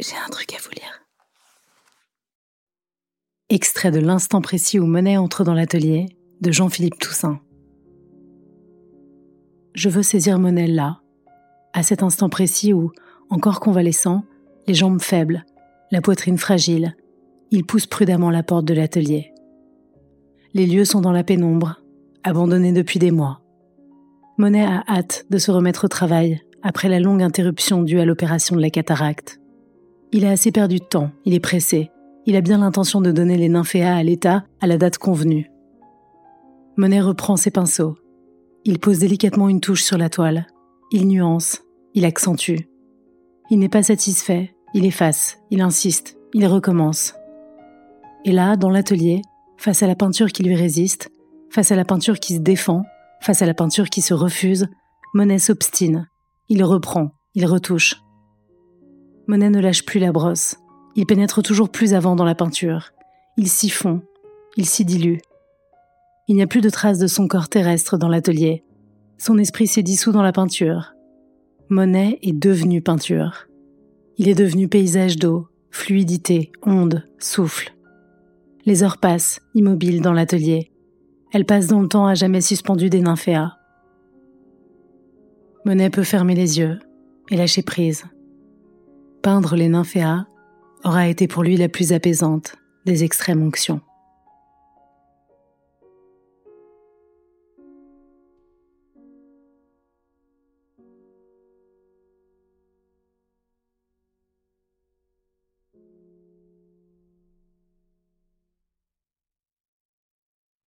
J'ai un truc à vous lire. Extrait de l'instant précis où Monet entre dans l'atelier de Jean-Philippe Toussaint. Je veux saisir Monet là, à cet instant précis où, encore convalescent, les jambes faibles, la poitrine fragile, il pousse prudemment la porte de l'atelier. Les lieux sont dans la pénombre, abandonnés depuis des mois. Monet a hâte de se remettre au travail après la longue interruption due à l'opération de la cataracte. Il a assez perdu de temps, il est pressé, il a bien l'intention de donner les nymphéas à l'État à la date convenue. Monet reprend ses pinceaux. Il pose délicatement une touche sur la toile. Il nuance, il accentue. Il n'est pas satisfait, il efface, il insiste, il recommence. Et là, dans l'atelier, face à la peinture qui lui résiste, face à la peinture qui se défend, face à la peinture qui se refuse, Monet s'obstine. Il reprend, il retouche. Monet ne lâche plus la brosse. Il pénètre toujours plus avant dans la peinture. Il s'y fond, il s'y dilue. Il n'y a plus de traces de son corps terrestre dans l'atelier. Son esprit s'est dissous dans la peinture. Monet est devenu peinture. Il est devenu paysage d'eau, fluidité, onde, souffle. Les heures passent, immobiles dans l'atelier. Elles passent dans le temps à jamais suspendu des nymphéas. Monet peut fermer les yeux et lâcher prise. Peindre les nymphéas aura été pour lui la plus apaisante des extrêmes onctions.